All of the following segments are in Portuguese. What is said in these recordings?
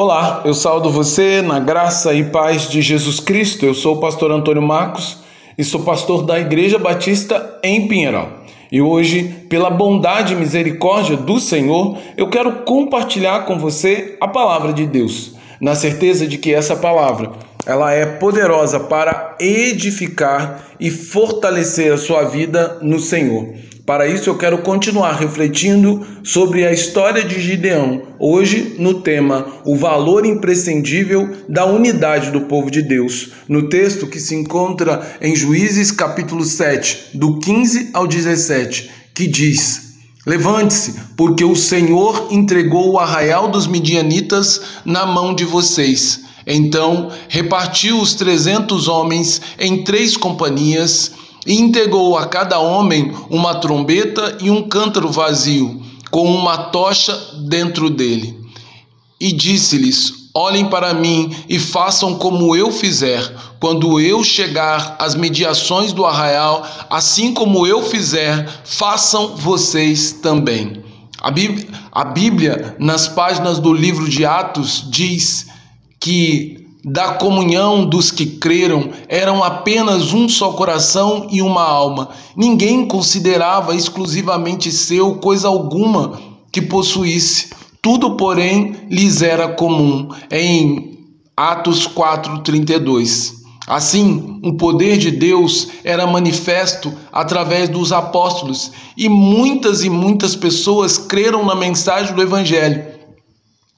Olá, eu saúdo você na graça e paz de Jesus Cristo. Eu sou o pastor Antônio Marcos e sou pastor da Igreja Batista em Pinheiral. E hoje, pela bondade e misericórdia do Senhor, eu quero compartilhar com você a palavra de Deus, na certeza de que essa palavra, ela é poderosa para edificar e fortalecer a sua vida no Senhor. Para isso, eu quero continuar refletindo sobre a história de Gideão, hoje no tema O valor imprescindível da unidade do povo de Deus, no texto que se encontra em Juízes capítulo 7, do 15 ao 17, que diz: Levante-se, porque o Senhor entregou o arraial dos midianitas na mão de vocês. Então repartiu os trezentos homens em três companhias e entregou a cada homem uma trombeta e um cântaro vazio, com uma tocha dentro dele. E disse-lhes: Olhem para mim e façam como eu fizer. Quando eu chegar às mediações do arraial, assim como eu fizer, façam vocês também. A Bíblia, a Bíblia nas páginas do livro de Atos, diz que da comunhão dos que creram eram apenas um só coração e uma alma. Ninguém considerava exclusivamente seu coisa alguma que possuísse. Tudo, porém, lhes era comum. Em Atos 4:32. Assim, o poder de Deus era manifesto através dos apóstolos, e muitas e muitas pessoas creram na mensagem do evangelho.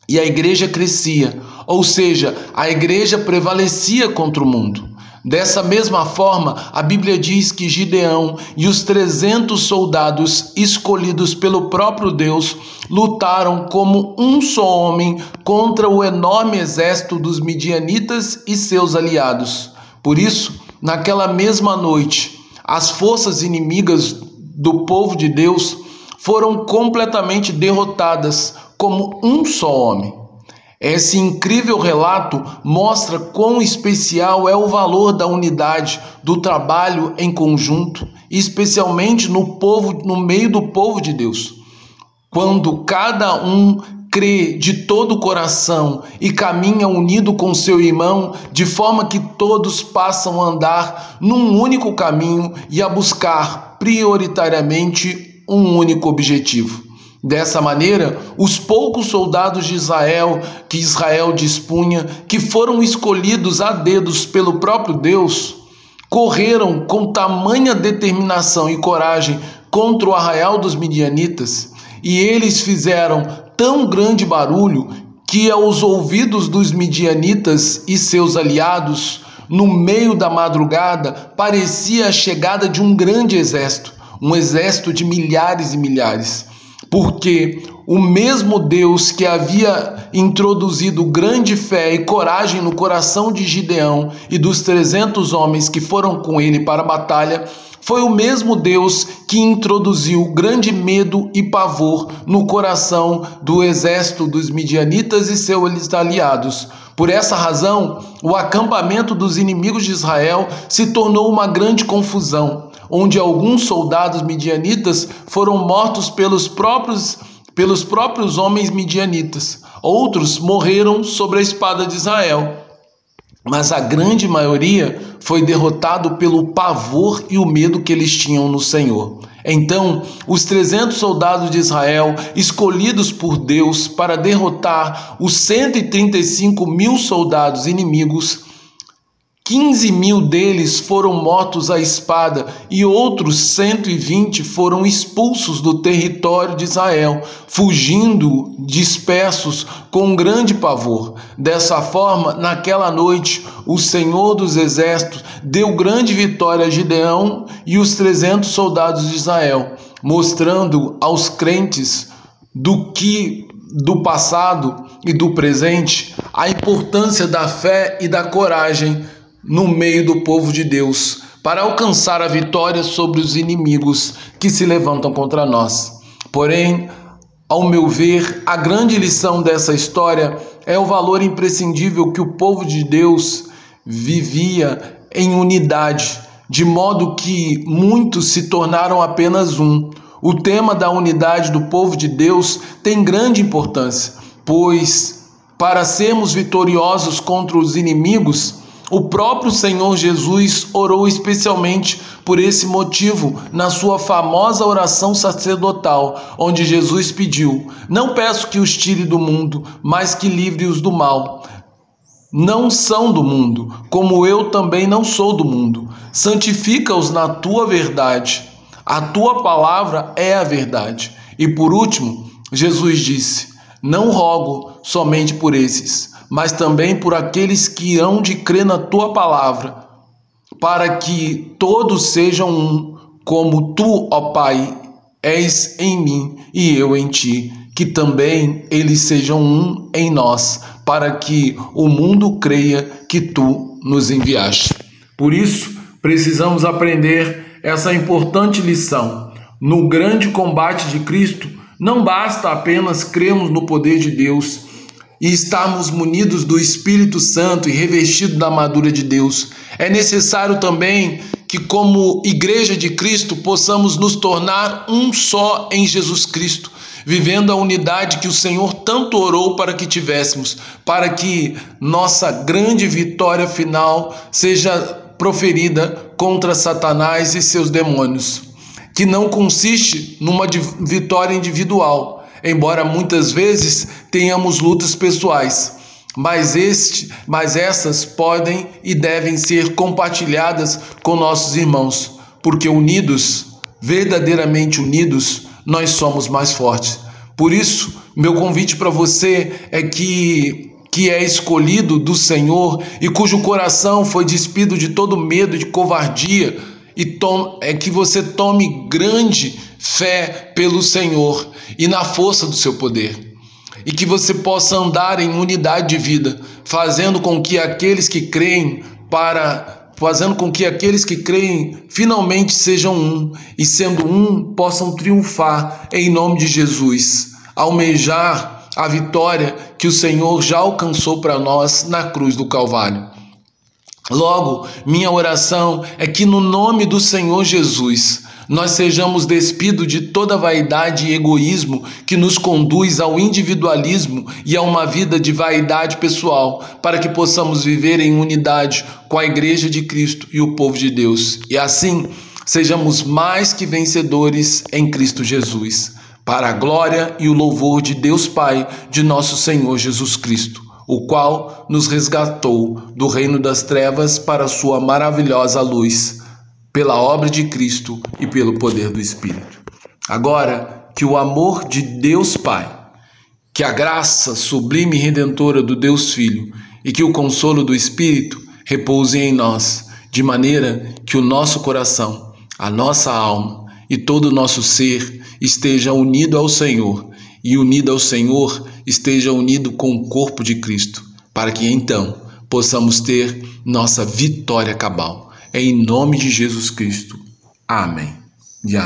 E a igreja crescia ou seja, a igreja prevalecia contra o mundo. Dessa mesma forma, a Bíblia diz que Gideão e os 300 soldados escolhidos pelo próprio Deus lutaram como um só homem contra o enorme exército dos midianitas e seus aliados. Por isso, naquela mesma noite, as forças inimigas do povo de Deus foram completamente derrotadas como um só homem. Esse incrível relato mostra quão especial é o valor da unidade, do trabalho em conjunto, especialmente no povo, no meio do povo de Deus. Quando cada um crê de todo o coração e caminha unido com seu irmão, de forma que todos passam a andar num único caminho e a buscar prioritariamente um único objetivo. Dessa maneira, os poucos soldados de Israel que Israel dispunha, que foram escolhidos a dedos pelo próprio Deus, correram com tamanha determinação e coragem contra o arraial dos midianitas, e eles fizeram tão grande barulho que aos ouvidos dos midianitas e seus aliados, no meio da madrugada, parecia a chegada de um grande exército, um exército de milhares e milhares porque o mesmo Deus que havia introduzido grande fé e coragem no coração de Gideão e dos trezentos homens que foram com ele para a batalha, foi o mesmo Deus que introduziu grande medo e pavor no coração do exército dos midianitas e seus aliados. Por essa razão, o acampamento dos inimigos de Israel se tornou uma grande confusão onde alguns soldados midianitas foram mortos pelos próprios pelos próprios homens midianitas. Outros morreram sobre a espada de Israel. Mas a grande maioria foi derrotado pelo pavor e o medo que eles tinham no Senhor. Então, os 300 soldados de Israel, escolhidos por Deus para derrotar os 135 mil soldados inimigos, 15 mil deles foram mortos à espada e outros 120 foram expulsos do território de Israel, fugindo dispersos com grande pavor. Dessa forma, naquela noite, o Senhor dos Exércitos deu grande vitória a Gideão e os 300 soldados de Israel, mostrando aos crentes do que do passado e do presente a importância da fé e da coragem no meio do povo de Deus para alcançar a vitória sobre os inimigos que se levantam contra nós. Porém, ao meu ver, a grande lição dessa história é o valor imprescindível que o povo de Deus vivia em unidade, de modo que muitos se tornaram apenas um. O tema da unidade do povo de Deus tem grande importância, pois para sermos vitoriosos contra os inimigos, o próprio Senhor Jesus orou especialmente por esse motivo na sua famosa oração sacerdotal, onde Jesus pediu: Não peço que os tire do mundo, mas que livre-os do mal. Não são do mundo, como eu também não sou do mundo. Santifica-os na tua verdade. A tua palavra é a verdade. E por último, Jesus disse: Não rogo somente por esses mas também por aqueles que hão de crer na tua palavra, para que todos sejam um, como tu, ó Pai, és em mim e eu em ti, que também eles sejam um em nós, para que o mundo creia que tu nos enviaste. Por isso, precisamos aprender essa importante lição. No grande combate de Cristo, não basta apenas crermos no poder de Deus e estarmos munidos do Espírito Santo e revestidos da armadura de Deus. É necessário também que, como Igreja de Cristo, possamos nos tornar um só em Jesus Cristo, vivendo a unidade que o Senhor tanto orou para que tivéssemos, para que nossa grande vitória final seja proferida contra Satanás e seus demônios, que não consiste numa vitória individual embora muitas vezes tenhamos lutas pessoais, mas este, mas essas podem e devem ser compartilhadas com nossos irmãos, porque unidos, verdadeiramente unidos, nós somos mais fortes. Por isso, meu convite para você é que que é escolhido do Senhor e cujo coração foi despido de todo medo, de covardia, e tom, é que você tome grande fé pelo Senhor e na força do seu poder. E que você possa andar em unidade de vida, fazendo com que aqueles que creem para fazendo com que aqueles que creem finalmente sejam um e sendo um possam triunfar em nome de Jesus, almejar a vitória que o Senhor já alcançou para nós na cruz do Calvário. Logo, minha oração é que no nome do Senhor Jesus nós sejamos despidos de toda vaidade e egoísmo que nos conduz ao individualismo e a uma vida de vaidade pessoal, para que possamos viver em unidade com a Igreja de Cristo e o povo de Deus. E assim sejamos mais que vencedores em Cristo Jesus, para a glória e o louvor de Deus Pai, de nosso Senhor Jesus Cristo o qual nos resgatou do reino das trevas para sua maravilhosa luz pela obra de Cristo e pelo poder do Espírito. Agora, que o amor de Deus Pai, que a graça sublime e redentora do Deus Filho e que o consolo do Espírito repousem em nós, de maneira que o nosso coração, a nossa alma e todo o nosso ser esteja unido ao Senhor e unido ao Senhor esteja unido com o corpo de Cristo, para que então possamos ter nossa vitória cabal. Em nome de Jesus Cristo. Amém. E amém.